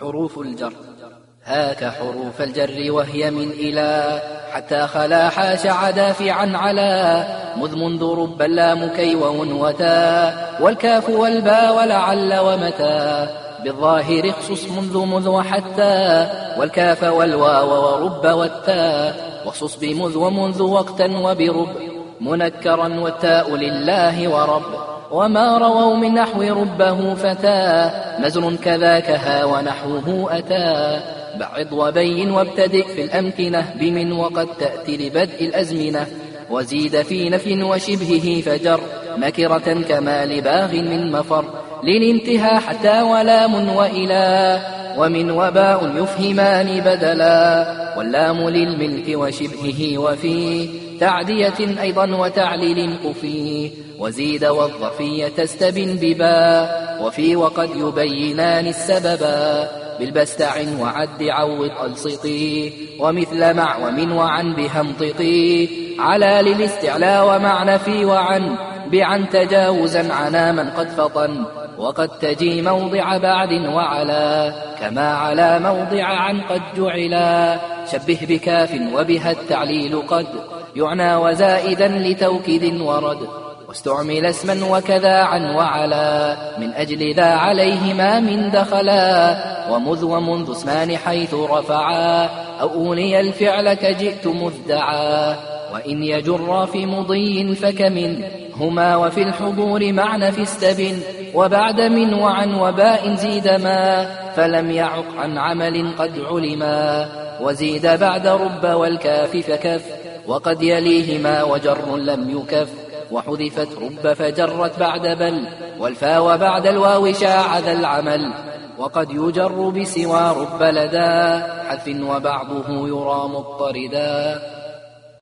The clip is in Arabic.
حروف الجر. هاك حروف الجر وهي من إلى. حتى خلا حاش عدافعا على. مذ منذ رب اللام كي وتا والكاف والباء ولعل ومتى بالظاهر اخصص منذ مذ وحتى والكاف والواو ورب والتاء واخصص بمذ ومنذ وقتا وبرب. منكرا والتاء لله ورب. وما رووا من نحو ربه فتى نزر كذاك ها ونحوه أتى بعض وبين وابتدئ في الأمكنة بمن وقد تأتي لبدء الأزمنة وزيد في نفي وشبهه فجر نكرة كما لباغ من مفر للانتهى حتى ولام وإلى ومن وباء يفهمان بدلا واللام للملك وشبهه وفي تعدية أيضا وتعليل قفي وزيد والظرفية تستبن بباء وفي وقد يبينان السببا بالبستع وعد عوض ألصقي ومثل مع ومن وعن بهمطقي على للاستعلاء ومعنى في وعن. بعن تجاوزا عنا من قد فطن. وقد تجي موضع بعد وعلا. كما على موضع عن قد جعلا. شبه بكاف وبها التعليل قد. يعنى وزائدا لتوكيد ورد. واستعمل اسما وكذا عن وعلا. من أجل ذا عليهما من دخلا. ومذ ومنذ اسمان حيث رفعا. أو أولي الفعل كجئت مذدعا. وإن يجر في مضي فكمن. هما وفي الحضور معنى في استبن. وبعد من وعن وباء زيد ما. فلم يعق عن عمل قد علما. وزيد بعد رب والكاف فكف. وقد يليهما وجر لم يكف وحذفت رب فجرت بعد بل والفا وبعد الواو شاع ذا العمل. وقد يجر بسوى رب لدى حذف وبعضه يرى مضطردا